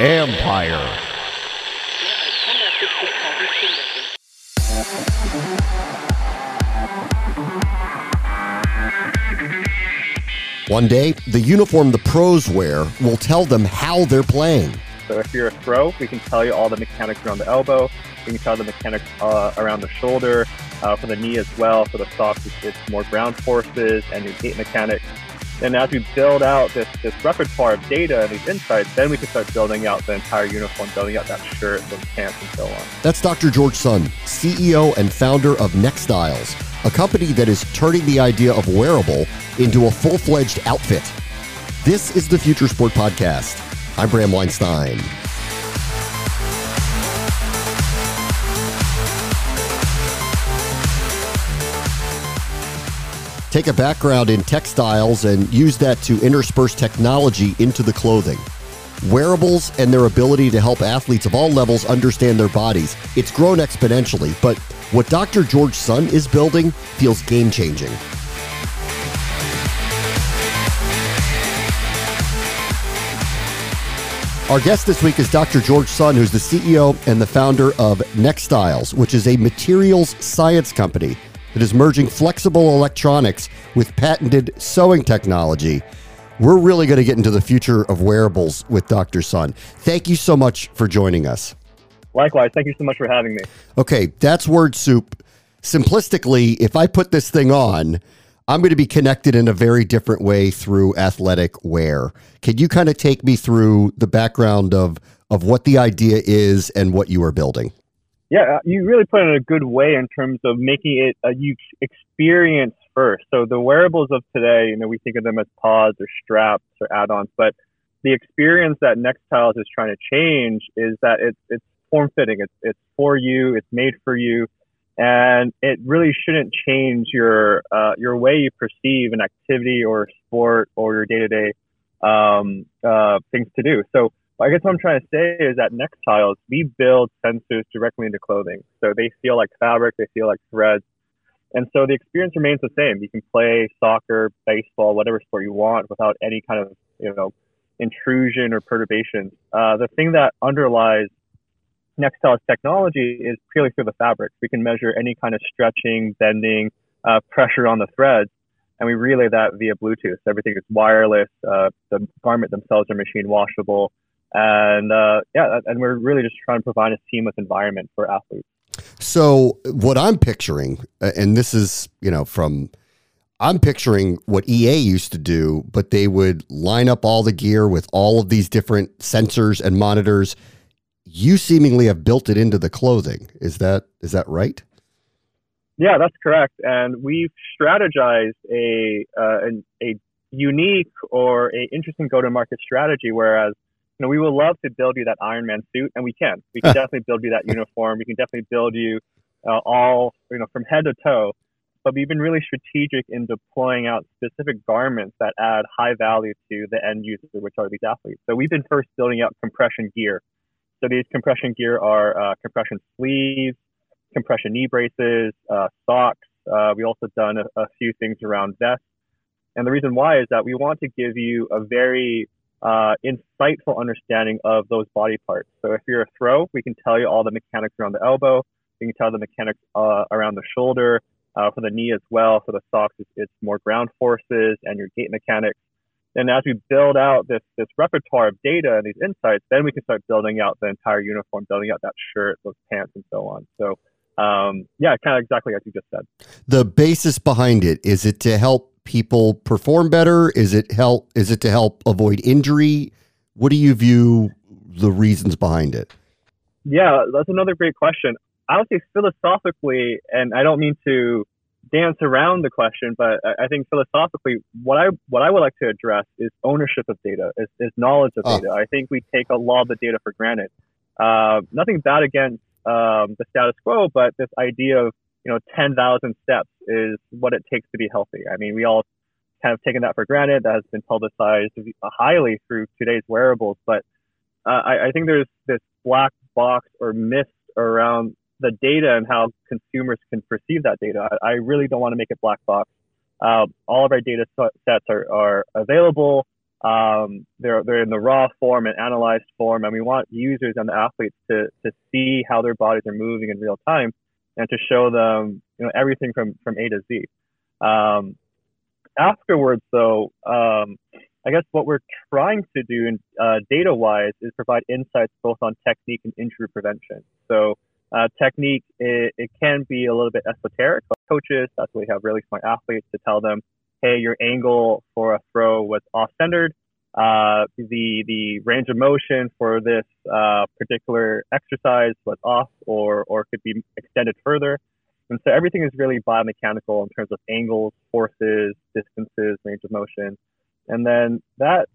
Empire. One day, the uniform the pros wear will tell them how they're playing. So if you're a throw, we can tell you all the mechanics around the elbow. We can tell the mechanics uh, around the shoulder, uh, for the knee as well. For the socks, it's, it's more ground forces and your gait mechanics. And as we build out this, this repertoire of data and these insights, then we can start building out the entire uniform, building out that shirt, those pants, and so on. That's Dr. George Sun, CEO and founder of Nextiles, a company that is turning the idea of wearable into a full fledged outfit. This is the Future Sport Podcast. I'm Bram Weinstein. Take a background in textiles and use that to intersperse technology into the clothing. Wearables and their ability to help athletes of all levels understand their bodies. It's grown exponentially, but what Dr. George Sun is building feels game changing. Our guest this week is Dr. George Sun, who's the CEO and the founder of Nextiles, which is a materials science company that is merging flexible electronics with patented sewing technology. We're really going to get into the future of wearables with Dr. Sun. Thank you so much for joining us. Likewise, thank you so much for having me. Okay, that's word soup. Simplistically, if I put this thing on, I'm going to be connected in a very different way through athletic wear. Can you kind of take me through the background of of what the idea is and what you are building? Yeah, uh, you really put it in a good way in terms of making it a huge experience first. So the wearables of today, you know, we think of them as pods or straps or add-ons, but the experience that Nextiles is trying to change is that it's it's form fitting. It's it's for you. It's made for you, and it really shouldn't change your uh, your way you perceive an activity or sport or your day to day things to do. So I guess what I'm trying to say is that Nextiles, we build sensors directly into clothing. So they feel like fabric, they feel like threads. And so the experience remains the same. You can play soccer, baseball, whatever sport you want without any kind of, you know, intrusion or perturbation. Uh, the thing that underlies Nextiles technology is purely through the fabric. We can measure any kind of stretching, bending, uh, pressure on the threads, and we relay that via Bluetooth. Everything is wireless. Uh, the garment themselves are machine washable and uh, yeah, and we're really just trying to provide a seamless environment for athletes. So what I'm picturing, and this is you know from. I'm picturing what EA used to do, but they would line up all the gear with all of these different sensors and monitors. You seemingly have built it into the clothing. Is that is that right? Yeah, that's correct. And we've strategized a uh, a unique or a interesting go-to-market strategy. Whereas you know, we would love to build you that Iron Man suit, and we can. We can definitely build you that uniform. We can definitely build you uh, all, you know, from head to toe. But we've been really strategic in deploying out specific garments that add high value to the end user, which are these athletes. So we've been first building out compression gear. So these compression gear are uh, compression sleeves, compression knee braces, uh, socks. Uh, we also done a, a few things around vests. And the reason why is that we want to give you a very uh, insightful understanding of those body parts. So if you're a throw, we can tell you all the mechanics around the elbow. We can tell the mechanics uh, around the shoulder, uh, for the knee as well. For the socks, it's, it's, more ground forces and your gait mechanics. And as we build out this this repertoire of data and these insights, then we can start building out the entire uniform, building out that shirt, those pants, and so on. So um, yeah, kind of exactly as you just said. The basis behind it is it to help people perform better? Is it help? Is it to help avoid injury? What do you view the reasons behind it? Yeah, that's another great question. I would say philosophically, and I don't mean to dance around the question, but I, think philosophically, what I what I would like to address is ownership of data, is, is knowledge of oh. data. I think we take a lot of the data for granted. Uh, nothing bad against um, the status quo, but this idea of you know 10,000 steps is what it takes to be healthy. I mean, we all kind of taken that for granted. That has been publicized highly through today's wearables, but uh, I, I think there's this black box or mist around the data and how consumers can perceive that data. I, I really don't want to make it black box. Uh, all of our data sets are, are available. Um, they're, they're in the raw form and analyzed form, and we want users and the athletes to, to see how their bodies are moving in real time and to show them, you know, everything from, from A to Z. Um, afterwards, though, um, I guess what we're trying to do uh, data wise is provide insights both on technique and injury prevention. So, uh, technique, it, it, can be a little bit esoteric, but coaches, that's why we have really smart athletes to tell them, hey, your angle for a throw was off centered. Uh, the, the range of motion for this uh, particular exercise was off or, or could be extended further. And so everything is really biomechanical in terms of angles, forces, distances, range of motion. And then that,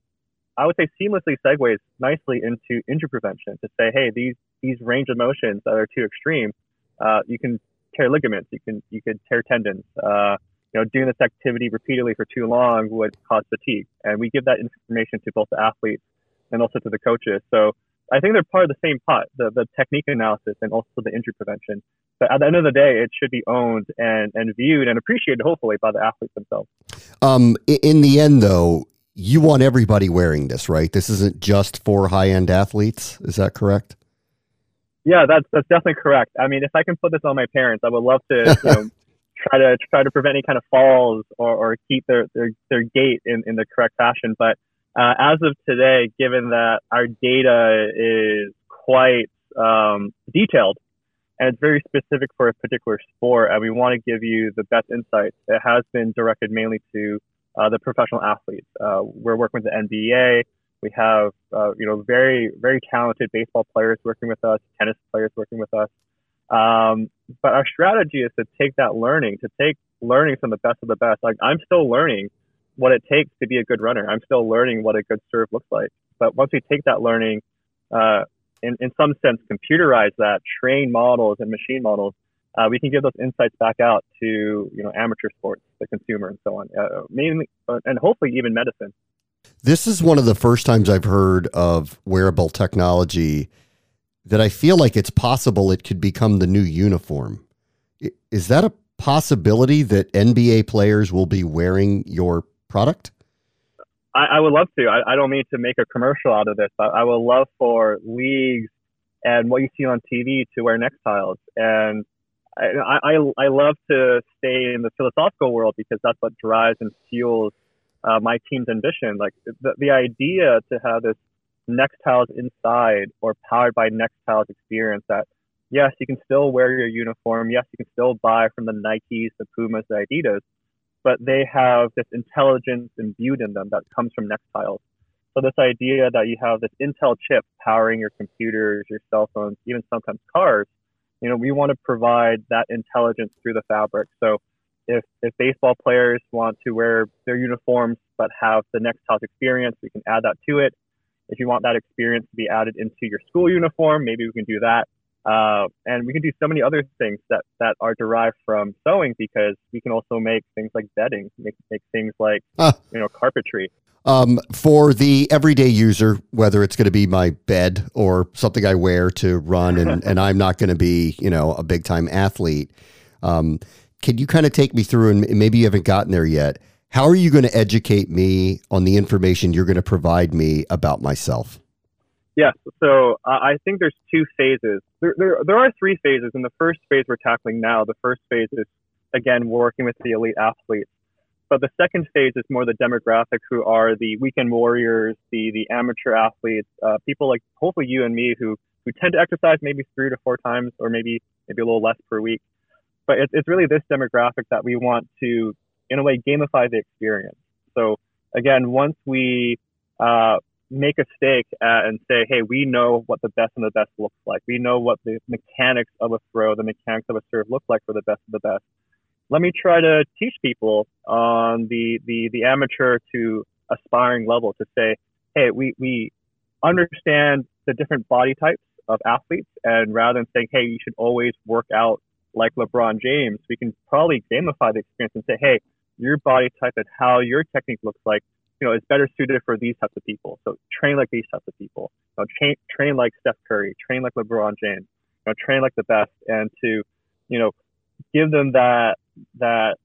I would say, seamlessly segues nicely into injury prevention to say, hey, these these range of motions that are too extreme, uh, you can tear ligaments, you can you could tear tendons. You know, doing this activity repeatedly for too long would cause fatigue, and we give that information to both the athletes and also to the coaches. So I think they're part of the same pot, the, the technique analysis and also the injury prevention. But at the end of the day, it should be owned and, and viewed and appreciated, hopefully, by the athletes themselves. Um, in the end, though, you want everybody wearing this, right? This isn't just for high end athletes. Is that correct? Yeah, that's that's definitely correct. I mean, if I can put this on my parents, I would love to you know, try to try to prevent any kind of falls or, or keep their, their their gait in, in the correct fashion. But uh, as of today, given that our data is quite um, detailed and it's very specific for a particular sport, and we want to give you the best insights, it has been directed mainly to uh, the professional athletes. Uh, we're working with the NBA. We have, uh, you know, very, very talented baseball players working with us, tennis players working with us. Um, but our strategy is to take that learning, to take learning from the best of the best. Like I'm still learning what it takes to be a good runner. I'm still learning what a good serve looks like. But once we take that learning, uh, in, in some sense, computerize that, train models and machine models, uh, we can give those insights back out to you know amateur sports, the consumer, and so on. Uh, mainly, uh, and hopefully even medicine. This is one of the first times I've heard of wearable technology that I feel like it's possible it could become the new uniform. Is that a possibility that NBA players will be wearing your product? I, I would love to. I, I, don't mean to make a commercial out of this, but I would love for leagues and what you see on TV to wear Nextiles. And I, I, I love to stay in the philosophical world because that's what drives and fuels uh, my team's ambition. Like the, the idea to have this Nextiles inside or powered by Nextiles experience that yes, you can still wear your uniform. Yes, you can still buy from the Nikes, the Pumas, the Adidas, but they have this intelligence imbued in them that comes from Nextiles. So this idea that you have this Intel chip powering your computers, your cell phones, even sometimes cars, you know, we want to provide that intelligence through the fabric. So if, if baseball players want to wear their uniforms but have the Nextiles experience, we can add that to it. If you want that experience to be added into your school uniform, maybe we can do that. Uh, and we can do so many other things that, that are derived from sewing because we can also make things like bedding, make, make things like, uh, you know, carpentry. Um, for the everyday user, whether it's going to be my bed or something I wear to run, and, and I'm not going to be, you know, a big time athlete, um, can you kind of take me through, and maybe you haven't gotten there yet? How are you going to educate me on the information you're going to provide me about myself? Yes. So uh, I think there's two phases. There, there, there are three phases. In the first phase we're tackling now, the first phase is, again, working with the elite athletes. But the second phase is more the demographic who are the weekend warriors, the, the amateur athletes, uh, people like hopefully you and me who, who tend to exercise maybe three to four times or maybe, maybe a little less per week. But it's, it's really this demographic that we want to, in a way, gamify the experience. So again, once we uh, make a stake and say, hey, we know what the best and the best looks like. We know what the mechanics of a throw, the mechanics of a serve look like for the best of the best. let me try to teach people on the, the, the amateur to aspiring level to say, hey, we, we understand the different body types of athletes. And rather than saying, hey, you should always work out like LeBron James, we can probably gamify the experience and say, hey, your body type and how your technique looks like, you know, is better suited for these types of people. So train like these types of people. You know, train, train like Steph Curry, train like LeBron James, you know, train like the best, and to, you know, give them that that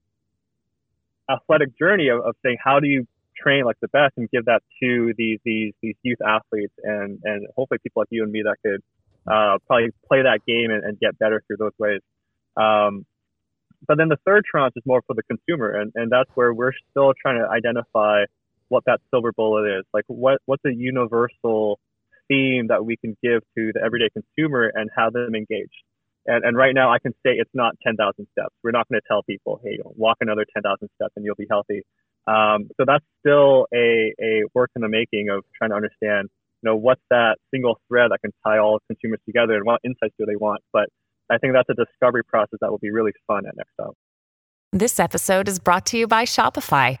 athletic journey of, of saying how do you train like the best and give that to these these these youth athletes and and hopefully people like you and me that could uh, probably play that game and, and, get better through those ways. Um, but then the third tranche is more for the consumer, and, and that's where we're still trying to identify what that silver bullet is. Like what what's a universal theme that we can give to the everyday consumer and have them engaged. And, and right now, I can say it's not 10,000 steps. We're not going to tell people, hey, walk another 10,000 steps and you'll be healthy. Um, so that's still a, a work in the making of trying to understand, you know, what's that single thread that can tie all consumers together and what insights do they want. But I think that's a discovery process that will be really fun at Next. This episode is brought to you by Shopify.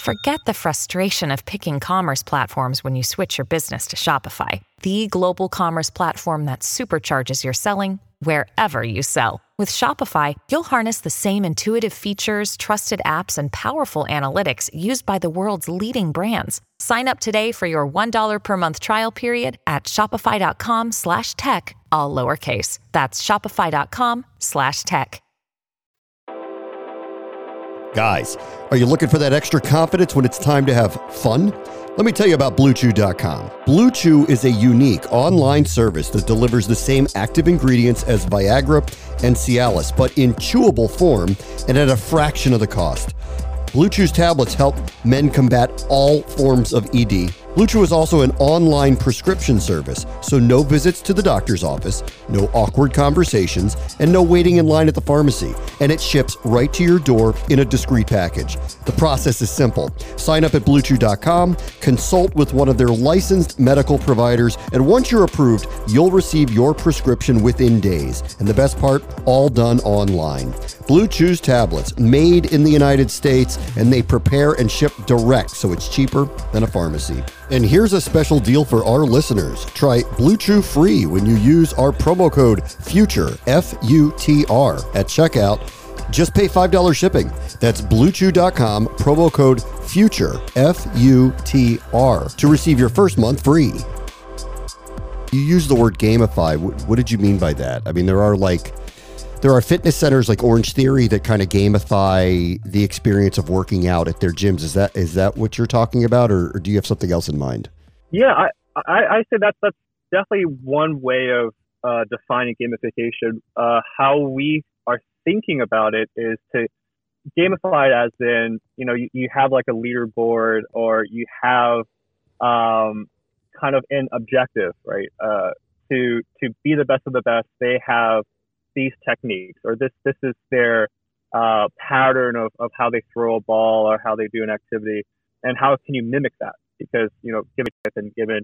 Forget the frustration of picking commerce platforms when you switch your business to Shopify, the global commerce platform that supercharges your selling wherever you sell. With Shopify, you'll harness the same intuitive features, trusted apps, and powerful analytics used by the world's leading brands. Sign up today for your $1 per month trial period at shopify.com slash tech, all lowercase. That's shopify.com slash tech. Guys, are you looking for that extra confidence when it's time to have fun? Let me tell you about BlueChew.com. BlueChew is a unique online service that delivers the same active ingredients as Viagra and Cialis, but in chewable form and at a fraction of the cost. BlueChew's tablets help men combat all forms of ED. Blue Chew is also an online prescription service, so no visits to the doctor's office, no awkward conversations, and no waiting in line at the pharmacy. And it ships right to your door in a discreet package. The process is simple. Sign up at bluechew.com, consult with one of their licensed medical providers, and once you're approved, you'll receive your prescription within days. And the best part, all done online. Blue Chew's tablets, made in the United States, and they prepare and ship direct, so it's cheaper than a pharmacy. And here's a special deal for our listeners. Try Blue Chew free when you use our promo code FUTURE, F U T R, at checkout. Just pay $5 shipping. That's bluechew.com, promo code FUTURE, F U T R, to receive your first month free. You use the word gamify. What did you mean by that? I mean, there are like there are fitness centers like Orange Theory that kind of gamify the experience of working out at their gyms. Is that is that what you're talking about, or, or do you have something else in mind? Yeah, I, I, I say that's that's definitely one way of uh, defining gamification. Uh, how we are thinking about it is to gamify it as in you know you, you have like a leaderboard or you have um, kind of an objective, right? Uh, to to be the best of the best, they have these techniques or this this is their uh, pattern of, of how they throw a ball or how they do an activity and how can you mimic that? Because you know given and given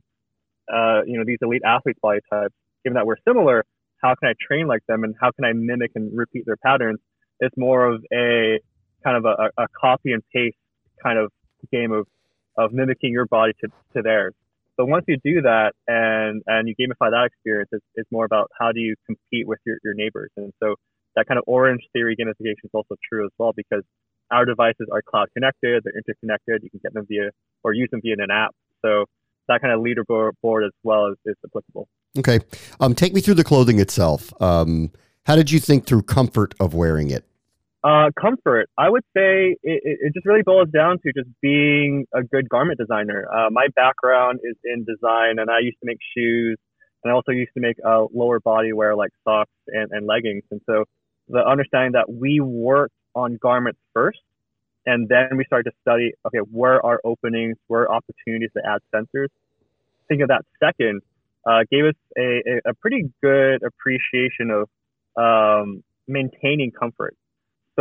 uh, you know these elite athletes body types given that we're similar how can I train like them and how can I mimic and repeat their patterns? It's more of a kind of a, a copy and paste kind of game of of mimicking your body to, to theirs but once you do that and and you gamify that experience, it's, it's more about how do you compete with your, your neighbors. And so that kind of orange theory gamification is also true as well because our devices are cloud connected, they're interconnected. You can get them via or use them via an app. So that kind of leaderboard as well is, is applicable. Okay, um, take me through the clothing itself. Um, how did you think through comfort of wearing it? Uh, comfort. I would say it, it, just really boils down to just being a good garment designer. Uh, my background is in design, and I used to make shoes, and I also used to make uh, lower body wear like socks and, and leggings. And so the understanding that we work on garments first, and then we started to study, okay, where are openings, where are opportunities to add sensors. Think of that second, uh, gave us a, a pretty good appreciation of um, maintaining comfort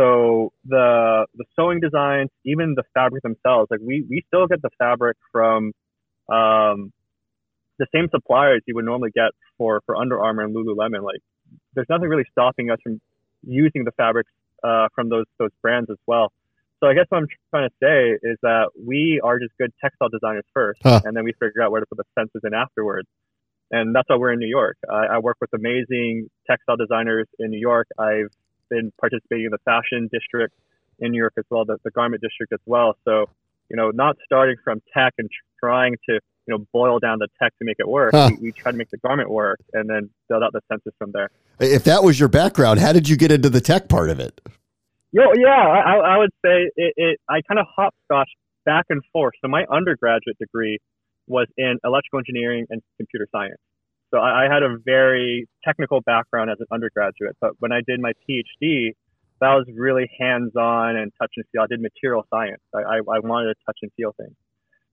so the the sewing designs, even the fabric themselves, like we we still get the fabric from um, the same suppliers you would normally get for for Under Armour and Lululemon. Like there's nothing really stopping us from using the fabrics uh, from those those brands as well. So I guess what I'm trying to say is that we are just good textile designers first, huh. and then we figure out where to put the sensors in afterwards. And that's why we're in New York. I, I work with amazing textile designers in New York. I've been participating in the fashion district in New York as well, the, the garment district as well. So, you know, not starting from tech and trying to, you know, boil down the tech to make it work. Huh. We, we try to make the garment work and then build out the sensors from there. If that was your background, how did you get into the tech part of it? Yo, yeah, I, I would say it, it I kind of hopscotch back and forth. So my undergraduate degree was in electrical engineering and computer science. So I, I had a very technical background as an undergraduate, but when I did my PhD, that was really hands-on and touch and feel. I did material science. I, I, I wanted to touch and feel things.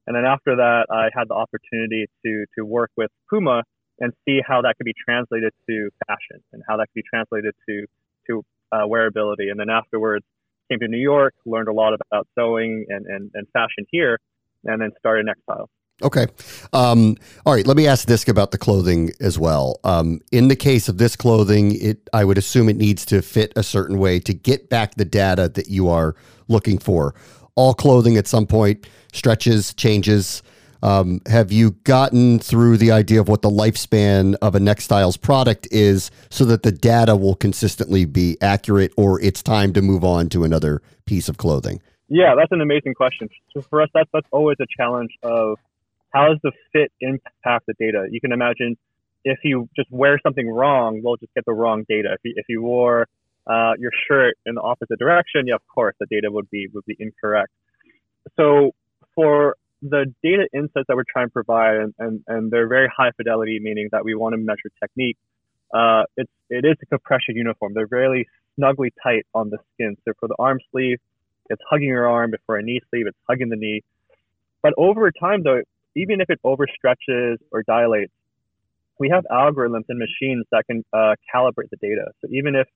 And then after that, I had the opportunity to to work with Puma and see how that could be translated to fashion and how that could be translated to to uh, wearability. And then afterwards, came to New York, learned a lot about sewing and, and, and fashion here, and then started Nextiles. Okay. Um, all right. Let me ask this about the clothing as well. Um, in the case of this clothing, it I would assume it needs to fit a certain way to get back the data that you are looking for. All clothing at some point stretches, changes. Um, have you gotten through the idea of what the lifespan of a Nextiles product is so that the data will consistently be accurate or it's time to move on to another piece of clothing? Yeah, that's an amazing question. So for us, that's, that's always a challenge of how does the fit impact the data? You can imagine if you just wear something wrong, we'll just get the wrong data. If you, if you wore uh, your shirt in the opposite direction, yeah, of course, the data would be would be incorrect. So for the data insights that we're trying to provide, and, and, and they're very high fidelity, meaning that we want to measure technique. Uh, it's it is a compression uniform. They're very snugly tight on the skin. So for the arm sleeve, it's hugging your arm. Before a knee sleeve, it's hugging the knee. But over time, though, even if it overstretches or dilates, we have algorithms and machines that can uh, calibrate the data. So even if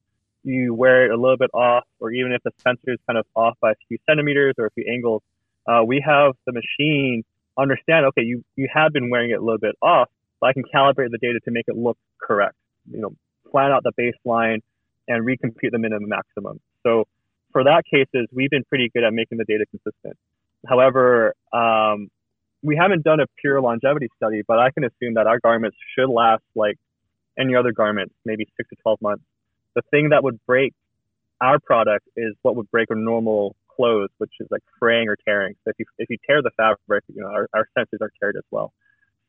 you wear it a little bit off, or even if the sensor is kind of off by a few centimeters or a few angles, uh, we have the machine understand, okay, you, you have been wearing it a little bit off, but I can calibrate the data to make it look correct. You know, plan out the baseline and recompute the minimum maximum. So for that cases, we've been pretty good at making the data consistent. However, um, we haven't done a pure longevity study, but I can assume that our garments should last like any other garment, maybe six to 12 months. The thing that would break our product is what would break a normal clothes, which is like fraying or tearing. So if you if you tear the fabric, you know our, our sensors are teared as well.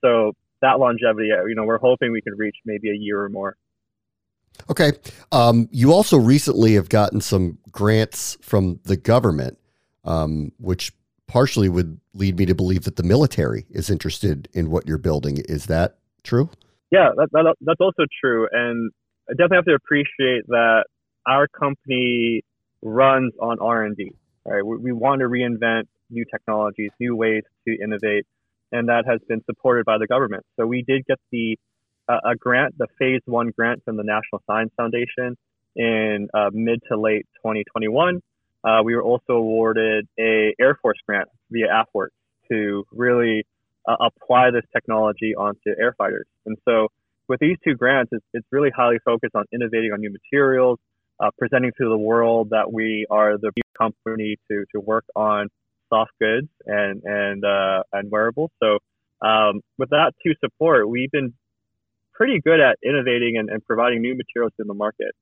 So that longevity, uh, you know, we're hoping we can reach maybe a year or more. Okay. Um, you also recently have gotten some grants from the government, um, which partially would lead me to believe that the military is interested in what you're building. Is that true? Yeah, that, that, that's also true. And I definitely have to appreciate that our company runs on R&D. Right? We, we want to reinvent new technologies, new ways to innovate, and that has been supported by the government. So we did get the uh, a grant, the phase one grant from the National Science Foundation in uh, mid to late 2021. Uh, we were also awarded a Air Force grant via AFWERX to really uh, apply this technology onto air fighters. And so with these two grants, it's, it's really highly focused on innovating on new materials, uh, presenting to the world that we are the company to, to work on soft goods and and uh, and wearables. So um, with that to support, we've been pretty good at innovating and, and providing new materials in the market.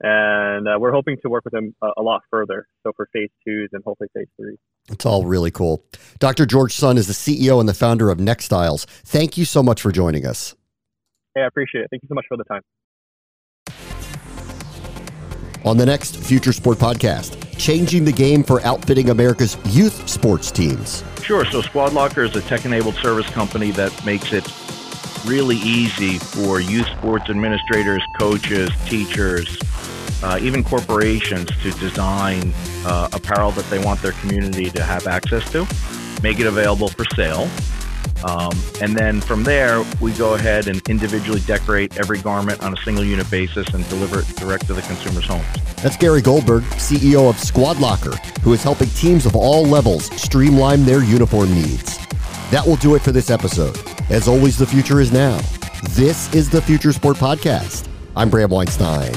And uh, we're hoping to work with them a, a, lot further. So for phase twos and hopefully phase three. It's all really cool. Dr. George Sun is the CEO and the founder of Nextiles. Thank you so much for joining us. Hey, I appreciate it. Thank you so much for the time on the next Future Sport podcast, changing the game for outfitting America's youth sports teams. Sure. So Squad Locker is a tech-enabled service company that makes it really easy for youth sports administrators, coaches, teachers, uh, even corporations to design uh, apparel that they want their community to have access to, make it available for sale um, and then from there, we go ahead and individually decorate every garment on a single unit basis and deliver it direct to the consumer's homes. That's Gary Goldberg, CEO of Squad Locker, who is helping teams of all levels streamline their uniform needs. That will do it for this episode. As always, the future is now. This is the Future Sport Podcast. I'm Bram Weinstein.